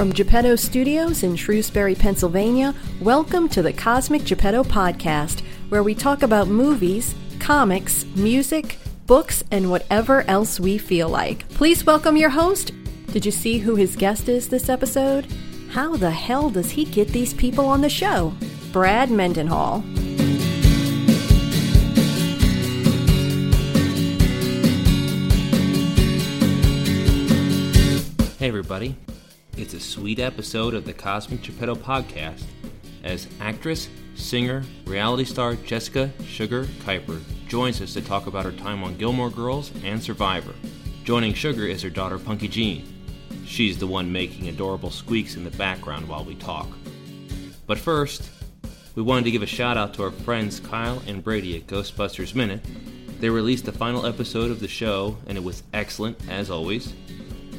From Geppetto Studios in Shrewsbury, Pennsylvania, welcome to the Cosmic Geppetto Podcast, where we talk about movies, comics, music, books, and whatever else we feel like. Please welcome your host. Did you see who his guest is this episode? How the hell does he get these people on the show? Brad Mendenhall. Hey, everybody. It's a sweet episode of the Cosmic Geppetto podcast as actress, singer, reality star Jessica Sugar Kiper joins us to talk about her time on Gilmore Girls and Survivor. Joining Sugar is her daughter Punky Jean. She's the one making adorable squeaks in the background while we talk. But first, we wanted to give a shout out to our friends Kyle and Brady at Ghostbusters Minute. They released the final episode of the show, and it was excellent, as always.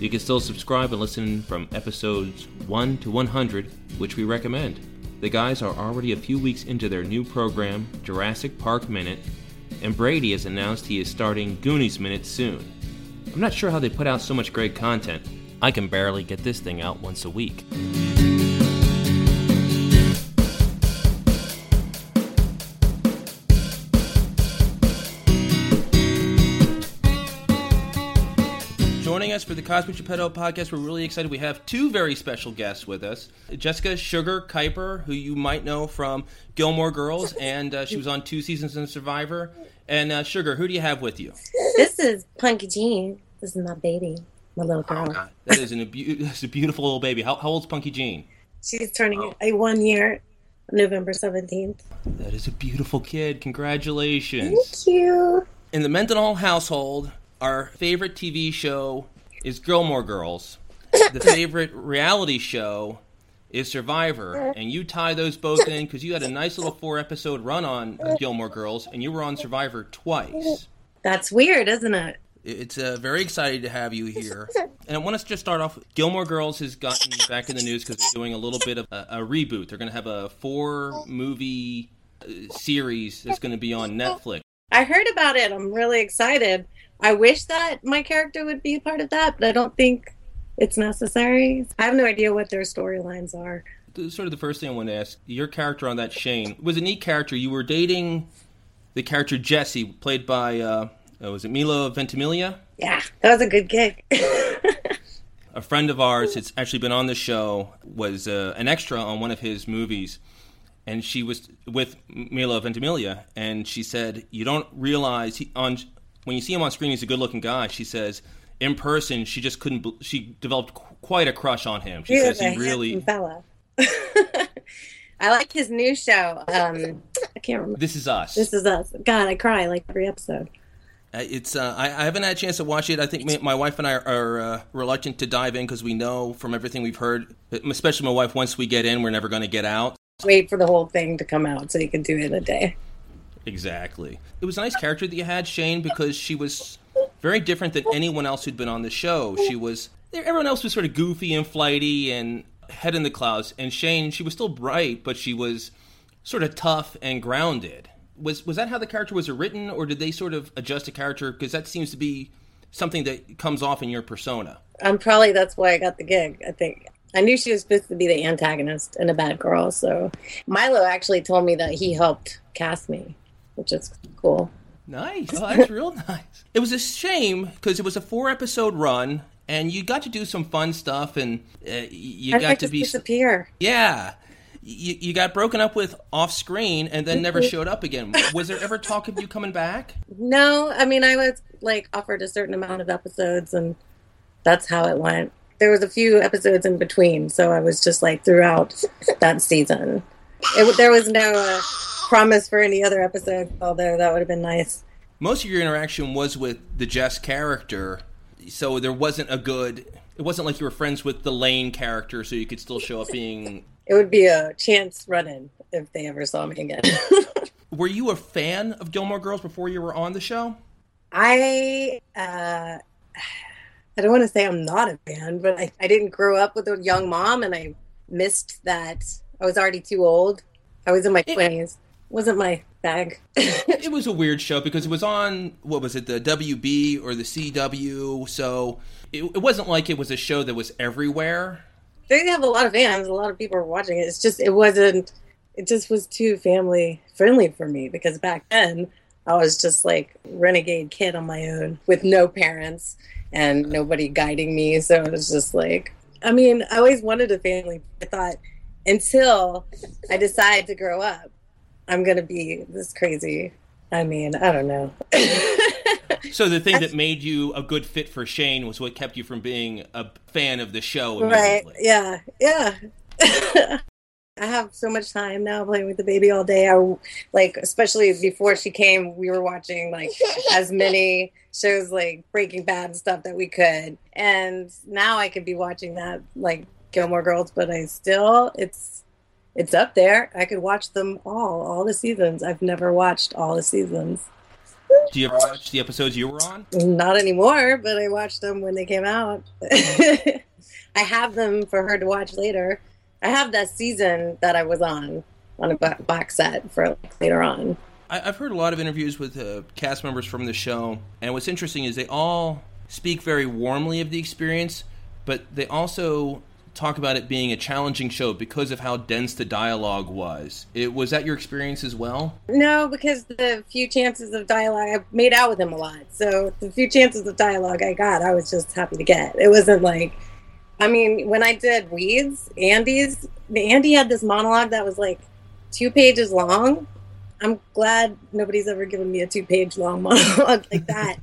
You can still subscribe and listen from episodes 1 to 100, which we recommend. The guys are already a few weeks into their new program, Jurassic Park Minute, and Brady has announced he is starting Goonies Minute soon. I'm not sure how they put out so much great content. I can barely get this thing out once a week. For the Cosmic Geppetto podcast, we're really excited. We have two very special guests with us. Jessica Sugar Kiper, who you might know from Gilmore Girls, and uh, she was on two seasons in Survivor. And uh, Sugar, who do you have with you? This is Punky Jean. This is my baby, my little girl. Oh, God, that is an, that's a beautiful little baby. How, how old's Punky Jean? She's turning a one year, November 17th. That is a beautiful kid. Congratulations. Thank you. In the Mendenhall household, our favorite TV show is Gilmore Girls. The favorite reality show is Survivor, and you tie those both in because you had a nice little four episode run on Gilmore Girls, and you were on Survivor twice. That's weird, isn't it? It's uh, very exciting to have you here. And I want us to just start off. Gilmore Girls has gotten back in the news because they're doing a little bit of a, a reboot. They're going to have a four movie uh, series that's going to be on Netflix. I heard about it. I'm really excited. I wish that my character would be a part of that, but I don't think it's necessary. I have no idea what their storylines are. Sort of the first thing I want to ask your character on that Shane was a neat character. You were dating the character Jesse, played by uh, uh, was it Milo Ventimiglia? Yeah, that was a good gig. a friend of ours that's actually been on the show was uh, an extra on one of his movies and she was with Milo Ventimiglia and she said you don't realize he, on when you see him on screen he's a good-looking guy she says in person she just couldn't she developed quite a crush on him she he says he really fella I like his new show um I can't remember This is Us This is Us God I cry like every episode it's uh, I, I, haven't had a chance to watch it. I think my, my wife and I are, are uh, reluctant to dive in because we know from everything we've heard, especially my wife. Once we get in, we're never going to get out. Wait for the whole thing to come out so you can do it in a day. Exactly. It was a nice character that you had, Shane, because she was very different than anyone else who'd been on the show. She was everyone else was sort of goofy and flighty and head in the clouds, and Shane, she was still bright, but she was sort of tough and grounded was was that how the character was written, or did they sort of adjust the character? Because that seems to be something that comes off in your persona. I'm probably that's why I got the gig. I think I knew she was supposed to be the antagonist and a bad girl. So Milo actually told me that he helped cast me, which is cool. Nice. Oh, that's real nice. It was a shame because it was a four episode run. And you got to do some fun stuff, and uh, you I got to be disappear. Yeah, you, you got broken up with off screen and then never showed up again. Was there ever talk of you coming back? No, I mean I was like offered a certain amount of episodes and that's how it went. There was a few episodes in between, so I was just like throughout that season. It, there was no uh, promise for any other episodes, although that would have been nice. Most of your interaction was with the Jess character, so there wasn't a good. It wasn't like you were friends with the Lane character, so you could still show up being it would be a chance run in if they ever saw me again. were you a fan of Gilmore Girls before you were on the show? I uh, I don't want to say I'm not a fan, but I, I didn't grow up with a young mom, and I missed that. I was already too old. I was in my twenties. Wasn't my bag. it was a weird show because it was on what was it, the WB or the CW? So it, it wasn't like it was a show that was everywhere they have a lot of fans. A lot of people are watching it. It's just it wasn't. It just was too family friendly for me because back then I was just like renegade kid on my own with no parents and nobody guiding me. So it was just like, I mean, I always wanted a family. I thought until I decide to grow up, I'm going to be this crazy. I mean, I don't know. so the thing that made you a good fit for Shane was what kept you from being a fan of the show. Right. Yeah. Yeah. I have so much time now playing with the baby all day. I like, especially before she came, we were watching like as many shows like Breaking Bad and stuff that we could. And now I could be watching that like Gilmore Girls, but I still it's it's up there. I could watch them all, all the seasons. I've never watched all the seasons. Do you ever watch the episodes you were on? Not anymore, but I watched them when they came out. I have them for her to watch later. I have that season that I was on on a box set for later on. I've heard a lot of interviews with uh, cast members from the show, and what's interesting is they all speak very warmly of the experience, but they also talk about it being a challenging show because of how dense the dialogue was. It was that your experience as well? No, because the few chances of dialogue I made out with him a lot. So the few chances of dialogue I got, I was just happy to get. It wasn't like I mean, when I did Weeds, Andy's Andy had this monologue that was like two pages long. I'm glad nobody's ever given me a two page long monologue like that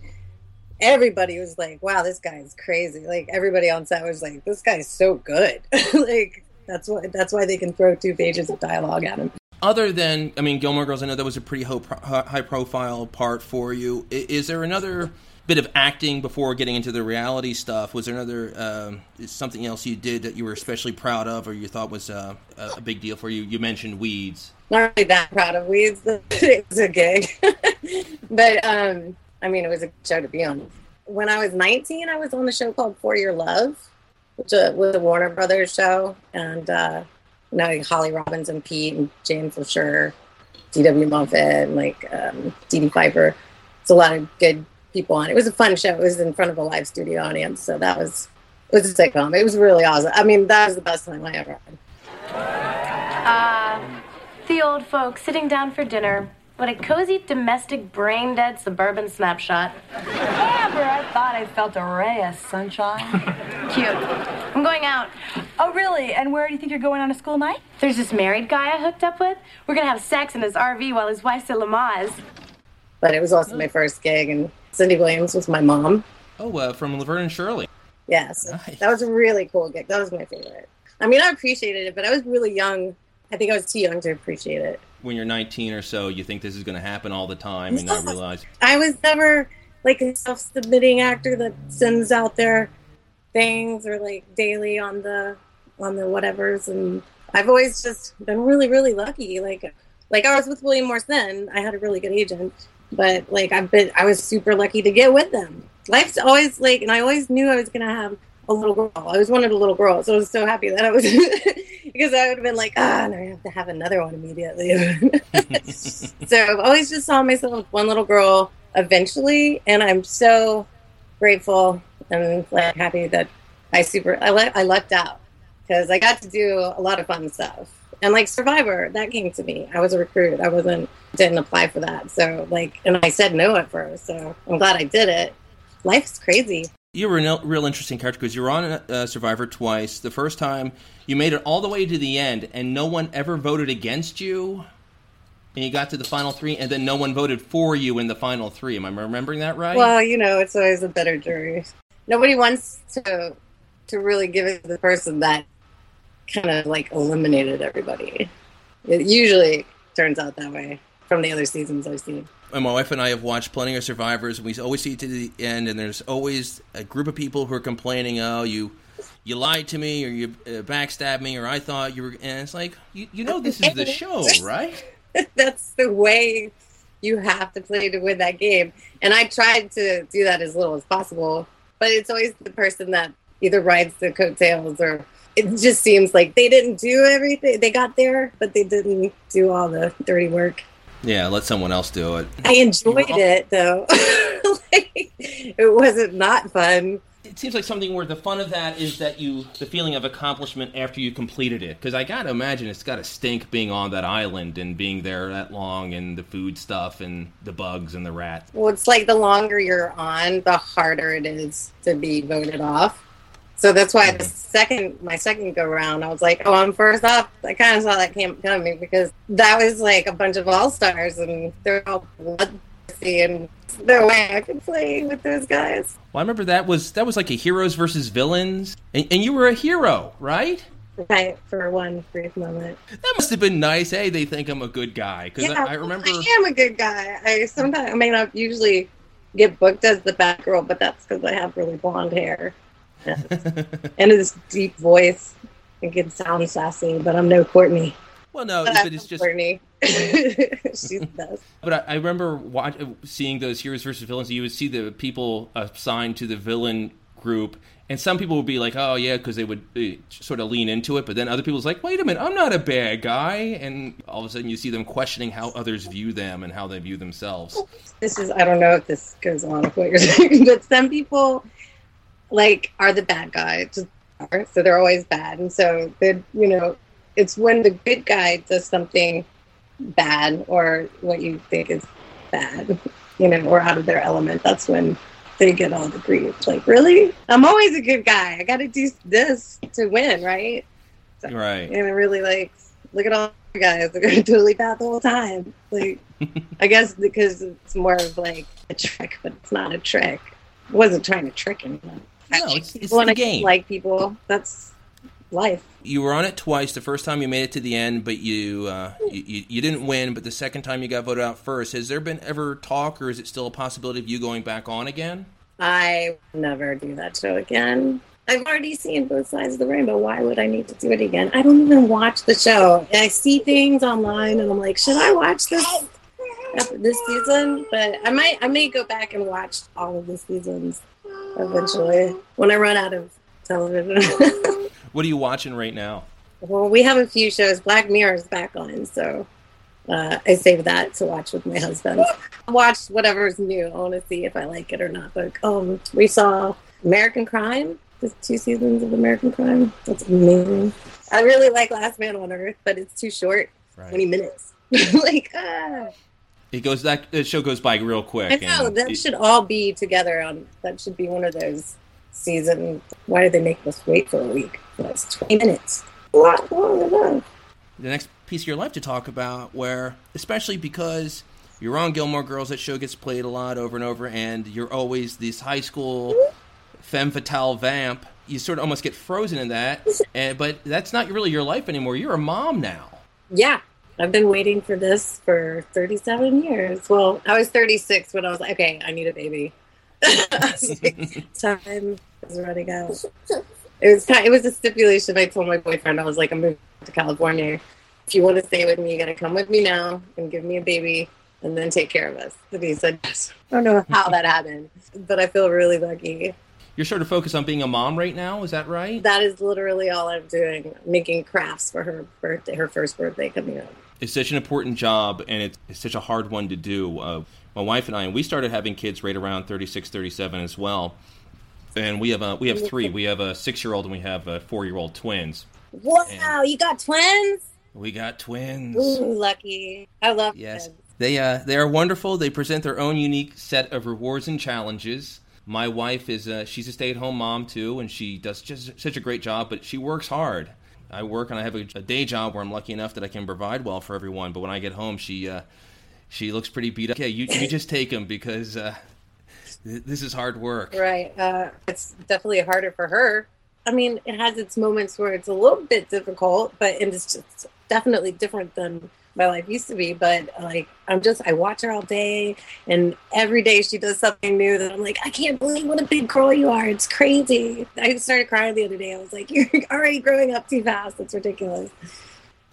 everybody was like, "Wow, this guy is crazy!" Like everybody on set was like, "This guy's so good!" like that's why that's why they can throw two pages of dialogue at him. Other than, I mean, Gilmore Girls, I know that was a pretty high profile part for you. Is there another bit of acting before getting into the reality stuff? Was there another um, something else you did that you were especially proud of, or you thought was uh, a big deal for you? You mentioned Weeds. Not really that proud of Weeds. it was a gig, but um, I mean, it was a show to be on. When I was 19, I was on a show called For Your Love, which uh, was a Warner Brothers show, and uh, you know, Holly Robinson Peete and James Lesure, D.W. Moffett, and like um, Dee Piper. It's a lot of good people on. It was a fun show. It was in front of a live studio audience, so that was it was a sitcom. It was really awesome. I mean, that was the best time I ever had. Uh, the old folks sitting down for dinner. What a cozy, domestic, brain dead suburban snapshot. Ever I thought I felt a ray of sunshine. Cute. I'm going out. Oh, really? And where do you think you're going on a school night? There's this married guy I hooked up with. We're gonna have sex in his RV while his wife's at Lamaze. But it was also my first gig, and Cindy Williams was my mom. Oh, uh, from Laverne and Shirley. Yes, nice. that was a really cool gig. That was my favorite. I mean, I appreciated it, but I was really young. I think I was too young to appreciate it when you're 19 or so, you think this is going to happen all the time, and not realize. I was never like a self-submitting actor that sends out their things or like daily on the on the whatevers, and I've always just been really, really lucky. Like, like I was with William Morris then. I had a really good agent, but like I've been, I was super lucky to get with them. Life's always like, and I always knew I was going to have a little girl. I always wanted a little girl, so I was so happy that I was because I would have been like, ah, oh, I have to have another one immediately. so I've always just saw myself one little girl eventually, and I'm so grateful and like happy that I super I le- I lucked out because I got to do a lot of fun stuff. And like Survivor, that came to me. I was a recruit. I wasn't didn't apply for that. So like, and I said no at first. So I'm glad I did it. Life's crazy you were a real interesting character because you were on uh, Survivor twice. The first time you made it all the way to the end, and no one ever voted against you. And you got to the final three, and then no one voted for you in the final three. Am I remembering that right? Well, you know, it's always a better jury. Nobody wants to to really give it to the person that kind of like eliminated everybody. It usually turns out that way from the other seasons I've seen and my wife and I have watched plenty of Survivors, and we always see it to the end, and there's always a group of people who are complaining, "Oh, you." You lied to me, or you uh, backstabbed me, or I thought you were. And it's like, you, you know, this is the show, right? That's the way you have to play to win that game. And I tried to do that as little as possible, but it's always the person that either rides the coattails or it just seems like they didn't do everything. They got there, but they didn't do all the dirty work. Yeah, let someone else do it. I enjoyed it though. like, it wasn't not fun. it seems like something where the fun of that is that you the feeling of accomplishment after you completed it. Because I gotta imagine it's got to stink being on that island and being there that long and the food stuff and the bugs and the rats. Well, it's like the longer you're on, the harder it is to be voted off. So that's why the mm-hmm. second, my second go round, I was like, oh, I'm first up. I kind of saw that camp coming because that was like a bunch of all stars and they're all bloodthirsty and no way I could play with those guys. Well, I remember that was that was like a heroes versus villains, and, and you were a hero, right? Right, for one brief moment. That must have been nice. Hey, they think I'm a good guy because Yeah, I, I remember. I am a good guy. I sometimes I may not usually get booked as the bad girl, but that's because I have really blonde hair and this deep voice. I can sound sassy, but I'm no Courtney. well, no, But but it's just. Courtney. She's the best. But I, I remember watch, seeing those heroes versus villains. You would see the people assigned to the villain group, and some people would be like, "Oh yeah," because they would uh, sort of lean into it. But then other people's like, "Wait a minute, I'm not a bad guy," and all of a sudden you see them questioning how others view them and how they view themselves. This is I don't know if this goes along with what you're saying, but some people like are the bad guy, just are, so they're always bad, and so they you know it's when the good guy does something bad or what you think is bad, you know, or out of their element. That's when they get all the grief. Like, really? I'm always a good guy. I got to do this to win, right? Right. And it really like, look at all the guys. They're totally bad the whole time. Like, I guess because it's more of like a trick, but it's not a trick. I wasn't trying to trick anyone. I No, like it's- it's the game. Like people. That's life. You were on it twice. The first time you made it to the end, but you, uh, you you you didn't win. But the second time you got voted out first. Has there been ever talk, or is it still a possibility of you going back on again? I will never do that show again. I've already seen both sides of the rainbow. Why would I need to do it again? I don't even watch the show. I see things online, and I'm like, should I watch this this season? But I might. I may go back and watch all of the seasons eventually when I run out of television. What are you watching right now? well, we have a few shows. Black Mirror is back on, so uh, I saved that to watch with my husband. watch whatever's new. I want to see if I like it or not. But um, we saw American Crime. The two seasons of American Crime. That's amazing. I really like Last Man on Earth, but it's too short. Twenty minutes. like ah. It goes that the show goes by real quick. I know that it- should all be together on. That should be one of those seasons. Why did they make us wait for a week? That's twenty minutes. A lot long enough. the next piece of your life to talk about, where especially because you're on Gilmore Girls, that show gets played a lot over and over, and you're always this high school femme fatale vamp. You sort of almost get frozen in that, and but that's not really your life anymore. You're a mom now. Yeah. I've been waiting for this for 37 years. Well, I was 36 when I was like, okay, I need a baby. Time is running out. It was time, it was a stipulation I told my boyfriend. I was like, I'm moving to California. If you want to stay with me, you got to come with me now and give me a baby and then take care of us. And he said, yes. I don't know how that happened, but I feel really lucky. You're sort of focused on being a mom right now. Is that right? That is literally all I'm doing, making crafts for her birthday, her first birthday coming up. It's such an important job and it's, it's such a hard one to do. Uh, my wife and i and we started having kids right around 36 37 as well. And we have a, we have three. We have a six year old and we have a four year old twins. Wow, you got twins? we got twins. Ooh, lucky. I love yes. twins. they uh, they are wonderful. They present their own unique set of rewards and challenges. My wife is uh, she's a stay-at-home mom too and she does just such a great job but she works hard i work and i have a, a day job where i'm lucky enough that i can provide well for everyone but when i get home she uh, she looks pretty beat up okay you, you just take them because uh, th- this is hard work Right. Uh, it's definitely harder for her. I mean, it has its moments where it's a little bit difficult, but it's just definitely different than my life used to be. But like, I'm just I watch her all day, and every day she does something new that I'm like, I can't believe what a big girl you are. It's crazy. I started crying the other day. I was like, you're already growing up too fast. It's ridiculous.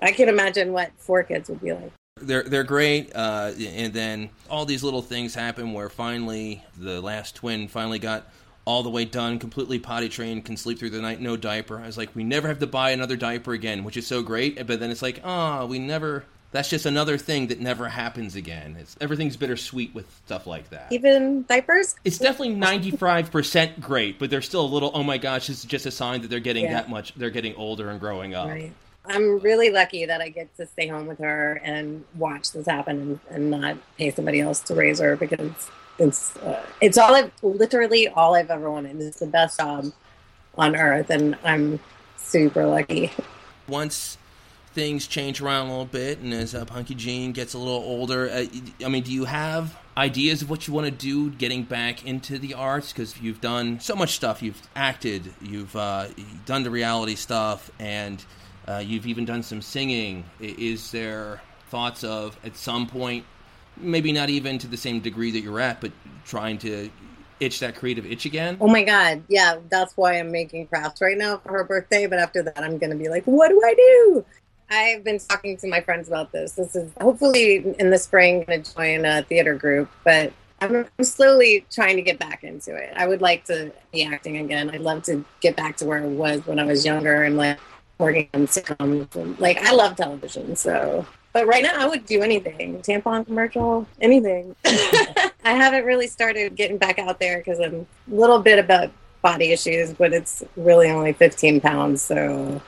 I can't imagine what four kids would be like. they're they're great uh, and then all these little things happen where finally the last twin finally got all the way done completely potty trained can sleep through the night no diaper i was like we never have to buy another diaper again which is so great but then it's like oh we never that's just another thing that never happens again. It's everything's bittersweet with stuff like that. Even diapers? It's definitely ninety five percent great, but they're still a little. Oh my gosh, is just a sign that they're getting Yeah. that much. They're getting older and growing up. Right. I'm really lucky that I get to stay home with her and watch this happen and, and not pay somebody else to raise her because it's uh, it's all I've literally all I've ever wanted. It's the best job on earth, and I'm super lucky. Once things change around a little bit, and as uh, Punky Jean gets a little older, uh, I mean, do you have ideas of what you want to do getting back into the arts? Because you've done so much stuff. You've acted, you've uh, you've done the reality stuff, and uh, you've even done some singing. Is there thoughts of at some point, maybe not even to the same degree that you're at, but trying to itch that creative itch again? Oh my god, yeah, that's why I'm making crafts right now for her birthday. But after that, I'm gonna be like, what do I do? I've been talking to my friends about this. This is hopefully in the spring going to join a theater group, but I'm slowly trying to get back into it. I would like to be acting again. I'd love to get back to where I was when I was younger and like working on sitcoms. Like I love television, so. But right now, I would do anything tampon commercial, anything. I haven't really started getting back out there because I'm a little bit about body issues, but it's really only 15 pounds. So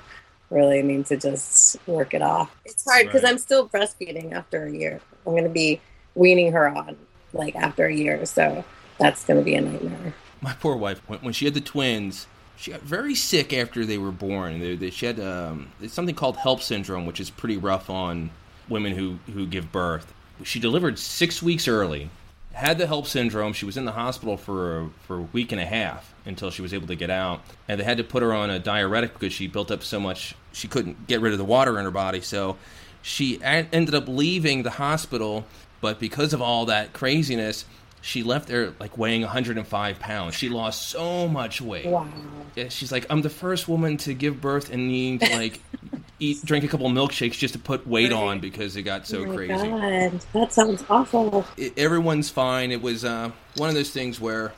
really need to just work it off. It's hard because Right. I'm still breastfeeding after a year. I'm going to be weaning her on like after a year. So that's going to be a nightmare. my poor wife when, when she had the twins she got very sick after they were born they, they, she had um, something called HELLP syndrome which is pretty rough on women who, who give birth. She delivered six weeks early had the HELLP syndrome. She was in the hospital for a, for a week and a half until she was able to get out. And they had to put her on a diuretic because she built up so much she couldn't get rid of the water in her body. So she ended up leaving the hospital but because of all that craziness she left there like weighing 105 pounds she lost so much weight Wow. yeah, she's like i'm the first woman to give birth and need to like eat drink a couple milkshakes just to put weight Right. on because it got so oh my crazy God, that sounds awful. it, everyone's fine. It was uh, one of those things where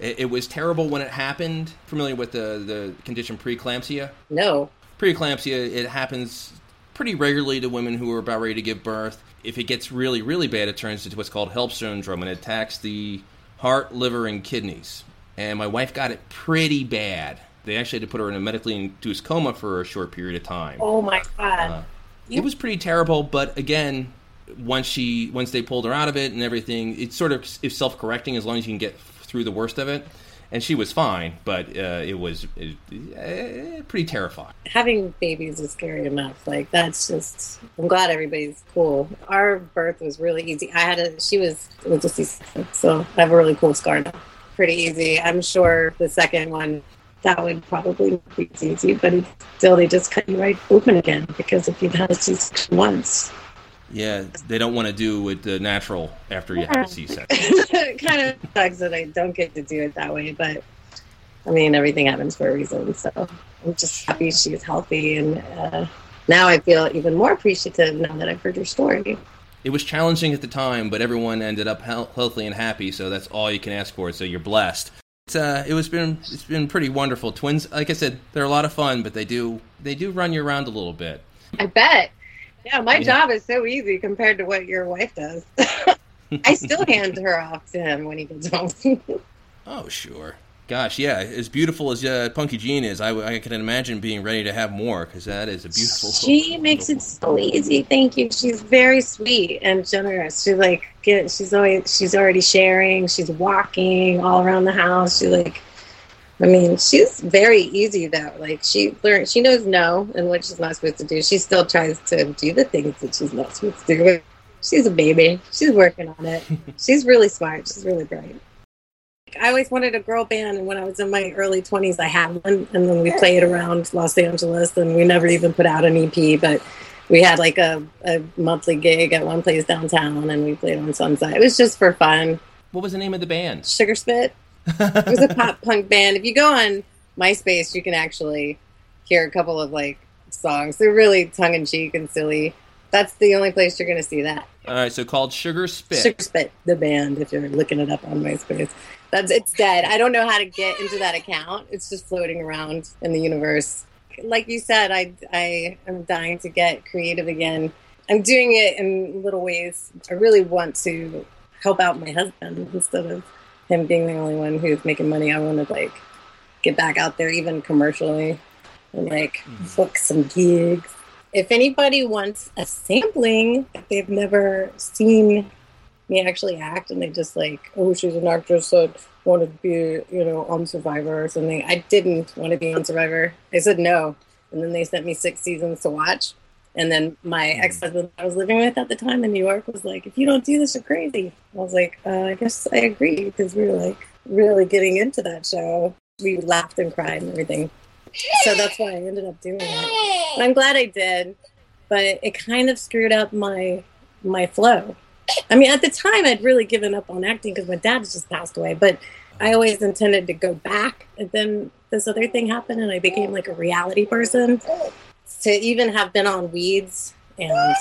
it, it was terrible when it happened. Familiar with the the condition preeclampsia? No. Preeclampsia it happens pretty regularly to women who are about ready to give birth. If it gets really really bad, it turns into what's called HELLP syndrome and it attacks the heart, liver, and kidneys. And my wife got it pretty bad. They actually had to put her in a medically induced coma for a short period of time. Oh my God. Uh, it was pretty terrible, but again, once she once they pulled her out of it and everything, it's sort of self correcting as long as you can get through the worst of it. And she was fine, but uh, it was uh, pretty terrifying. having babies is scary enough. Like that's just. I'm glad everybody's cool. Our birth was really easy. I had a. She was it was a C-section, so I have a really cool scar now. Pretty easy. I'm sure the second one that would probably be as easy, but still they just cut you right open again because if you've had a C-section once, Yeah, they don't want to do it the natural after you have a C section. it kind of sucks that I don't get to do it that way. But I mean, everything happens for a reason. So I'm just happy she's healthy, and uh, now I feel even more appreciative now that I've heard your story. It was challenging at the time, but everyone ended up health- healthy and happy, so that's all you can ask for. So you're blessed. It's uh, it was been it's been pretty wonderful. Twins, like I said, they're a lot of fun, but they do they do run you around a little bit. I bet. Yeah, my Yeah. job is so easy compared to what your wife does. I still hand her off to him when he gets home. Oh, sure. Gosh, yeah. As beautiful as uh, Punky Jean is, I, w- I can imagine being ready to have more because that is a beautiful. she makes it so easy. Thank you. She's very sweet and generous. She like get. She's always. She's already sharing. She's walking all around the house. She like. I mean, she's very easy though. Like she learned. She knows no and what she's not supposed to do. She still tries to do the things that she's not supposed to do. She's a baby. She's working on it. she's really smart. She's really bright. I always wanted a girl band, and when I was in my early 20s, I had one, and then we played around Los Angeles, and we never even put out an EP, but we had like a, a monthly gig at one place downtown, and we played on Sunset. It was just for fun. What was the name of the band? Sugar Spit. It was a pop punk band. If you go on MySpace, you can actually hear a couple of like songs. They're really tongue in cheek and silly. That's the only place you're going to see that. All right, so called Sugar Spit. Sugar Spit, the band, if you're looking it up on MySpace. That's it's dead. I don't know how to get into that account. It's just floating around in the universe. Like you said, I I am dying to get creative again. I'm doing it in little ways. I really want to help out my husband instead of him being the only one who's making money. I want to like get back out there, even commercially, and like mm-hmm. book some gigs. If anybody wants a sampling, if they've never seen me actually act, and they just like, oh, she's an actress that wanted to be, you know, on Survivor or something. I didn't want to be on Survivor. I said no, and then they sent me six seasons to watch and then my hmm. ex husband I was living with at the time in New York was like, if you don't do this, you're crazy. I was like, uh, I guess I agree because we were like really getting into that show. We laughed and cried and everything. So that's why I ended up doing it. I'm glad I did, but it kind of screwed up my my flow. I mean, at the time, I'd really given up on acting because my dad just passed away. But I always intended to go back, and then this other thing happened, and I became like a reality person to even have been on Weeds and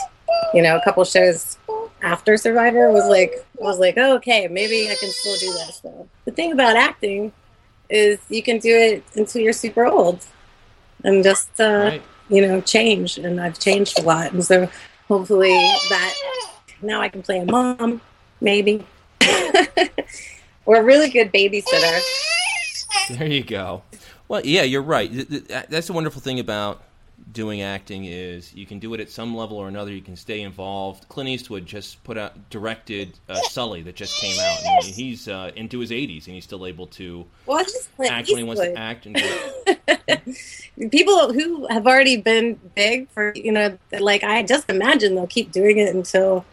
you know a couple shows after Survivor was like was like oh, okay maybe I can still do this. So the thing about acting is you can do it until you're super old and just uh, right. you know change. And I've changed a lot, and so hopefully that now I can play a mom maybe or a really good babysitter. There you go. Well, yeah, you're right. That's the wonderful thing about doing acting is you can do it at some level or another. You can stay involved. Clint Eastwood just put out directed uh, Sully that just came out. And he's uh, into his 80s and he's still able to well, act when he wants to act. And People who have already been big for you know, like I just imagine they'll keep doing it until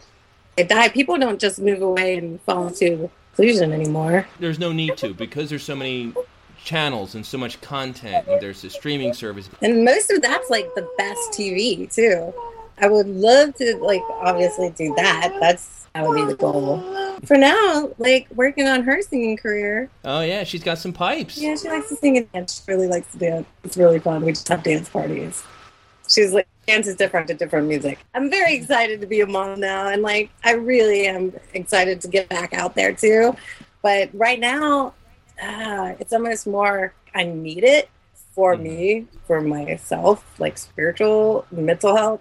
they die. People don't just move away and fall into conclusion anymore. There's no need to because there's so many channels and so much content and there's a streaming service. And most of that's like the best tv too. I would love to like obviously do that. That's that would be the goal. For now like working on her singing career. Oh yeah she's got some pipes. Yeah she likes to sing and dance. She really likes to dance. It's really fun. We just have dance parties. She's like dance is different to different music. I'm very excited to be a mom now and like i really am excited to get back out there too. But right now it's almost more I need it for mm-hmm. me, for myself, like spiritual, mental health,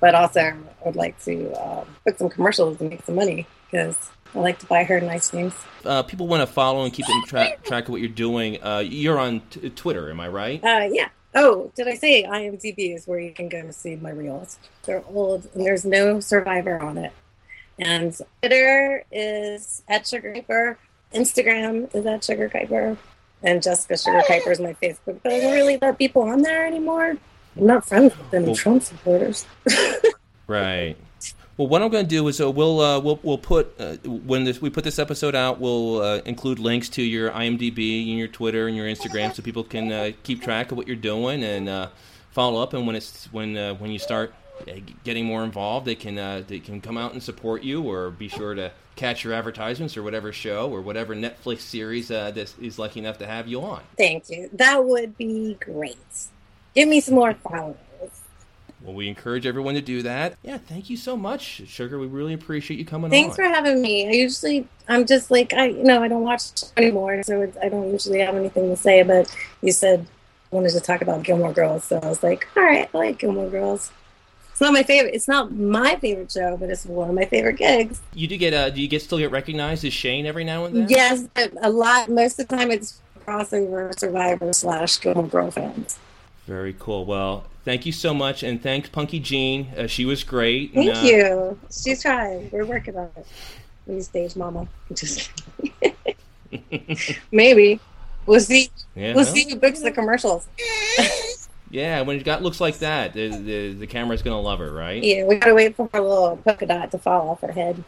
but also I would like to uh, put some commercials and make some money because I like to buy her nice things. Uh, people want to follow and keep in tra- track of what you're doing. Uh, you're on t- Twitter, am I right? Uh, yeah. Oh, did I say IMDb is where you can go and see my reels? They're old and there's no survivor on it. And Twitter is at Sugar Paper. Instagram is at Sugar Kiper, and Jessica Sugar Kiper is my Facebook. But I don't really let people on there anymore. I'm not friends with any well, Trump supporters. right. Well, what I'm going to do is uh, we'll uh, we'll we'll put uh, when this, we put this episode out, we'll uh, include links to your IMDb and your Twitter and your Instagram, so people can uh, keep track of what you're doing and uh, follow up. And when it's when when you start getting more involved, they can they can come out and support you, or be sure to catch your advertisements or whatever show or whatever Netflix series uh, that is lucky enough to have you on. Thank you. That would be great. Give me some more followers. Well, we encourage everyone to do that. Yeah, thank you so much, Sugar. We really appreciate you coming Thanks on. Thanks for having me. I usually, I'm just like, I, you know, I don't watch anymore, so I don't usually have anything to say. But you said wanted to talk about Gilmore Girls, so I was like, all right, I like Gilmore Girls. It's not my favorite. It's not my favorite show, but it's one of my favorite gigs. You do get uh, do you get still get recognized as Shane every now and then? Yes, a lot. Most of the time, it's crossover Survivor slash Gilmore Girl fans. Very cool. Well, thank you so much, and thanks Punky Jean. Uh, she was great. Thank and, uh, you. She's trying. We're working on it. These days, Mama. Just maybe we'll see. Yeah, we'll see who books the commercials. Yeah, when it got looks like that, the the, the camera's gonna love her, right? Yeah, we gotta wait for her little polka dot to fall off her head.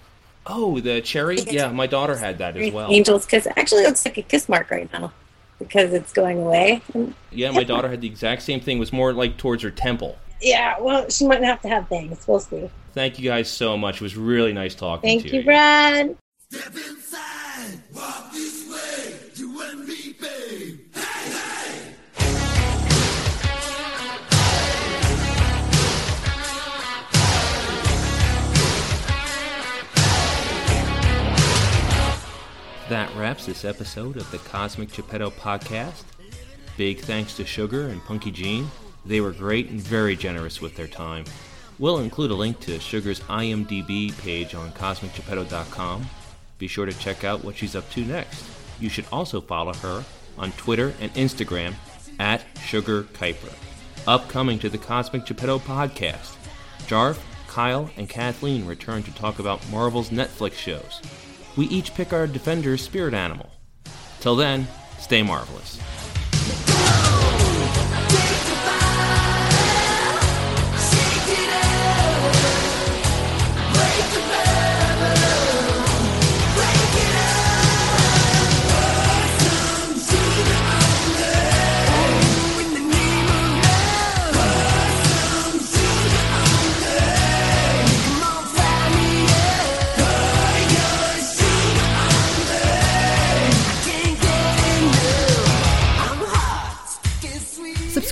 Oh, the cherry? Yeah, my daughter had that as well. Angel's kiss. Actually, looks like a kiss mark right now because it's going away. Yeah, my daughter had the exact same thing. It was more like towards her temple. Yeah, well, she might have to have things. We'll see. Thank you guys so much. It was really nice talking Thank to you. Thank you, Brad. That wraps this episode of the Cosmic Geppetto podcast. Big thanks to Sugar and Punky Jean. They were great and very generous with their time. We'll include a link to Sugar's IMDb page on CosmicGeppetto.com. Be sure to check out what she's up to next. You should also follow her on Twitter and Instagram at Sugar Kiper. Upcoming to the Cosmic Geppetto podcast, Jarf, Kyle, and Kathleen return to talk about Marvel's Netflix shows. We each pick our Defender's spirit animal. Till then, stay marvelous.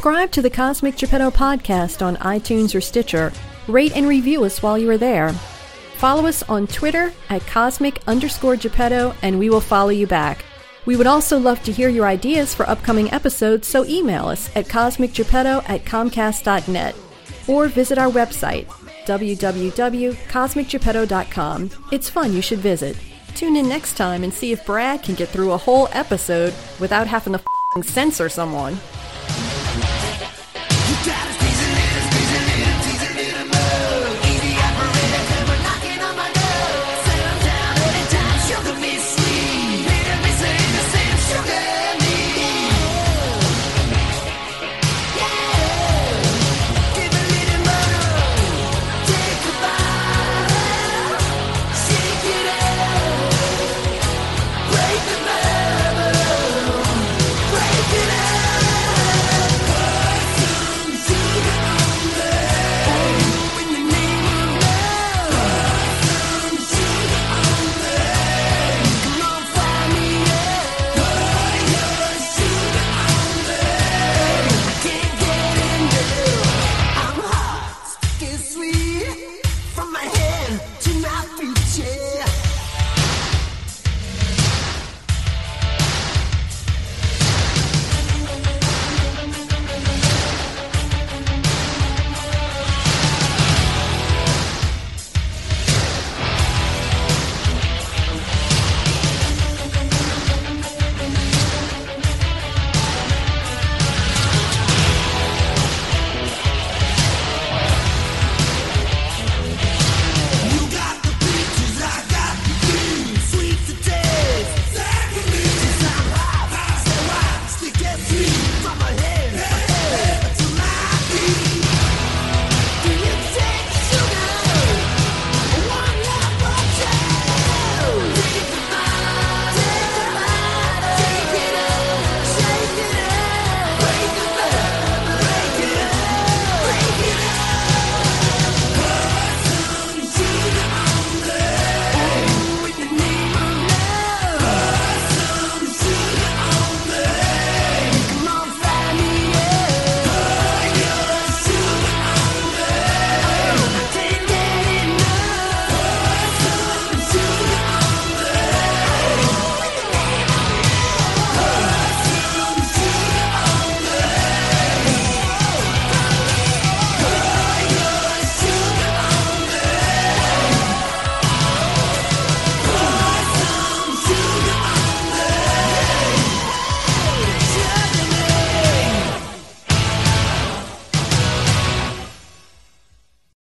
Subscribe to the Cosmic Geppetto podcast on iTunes or Stitcher. Rate and review us while you are there. Follow us on Twitter at cosmic underscore Geppetto and we will follow you back. We would also love to hear your ideas for upcoming episodes, so email us at cosmicgeppetto at comcast.net or visit our website, www.cosmicgeppetto.com. It's fun, you should visit. Tune in next time and see if Brad can get through a whole episode without having to censor someone.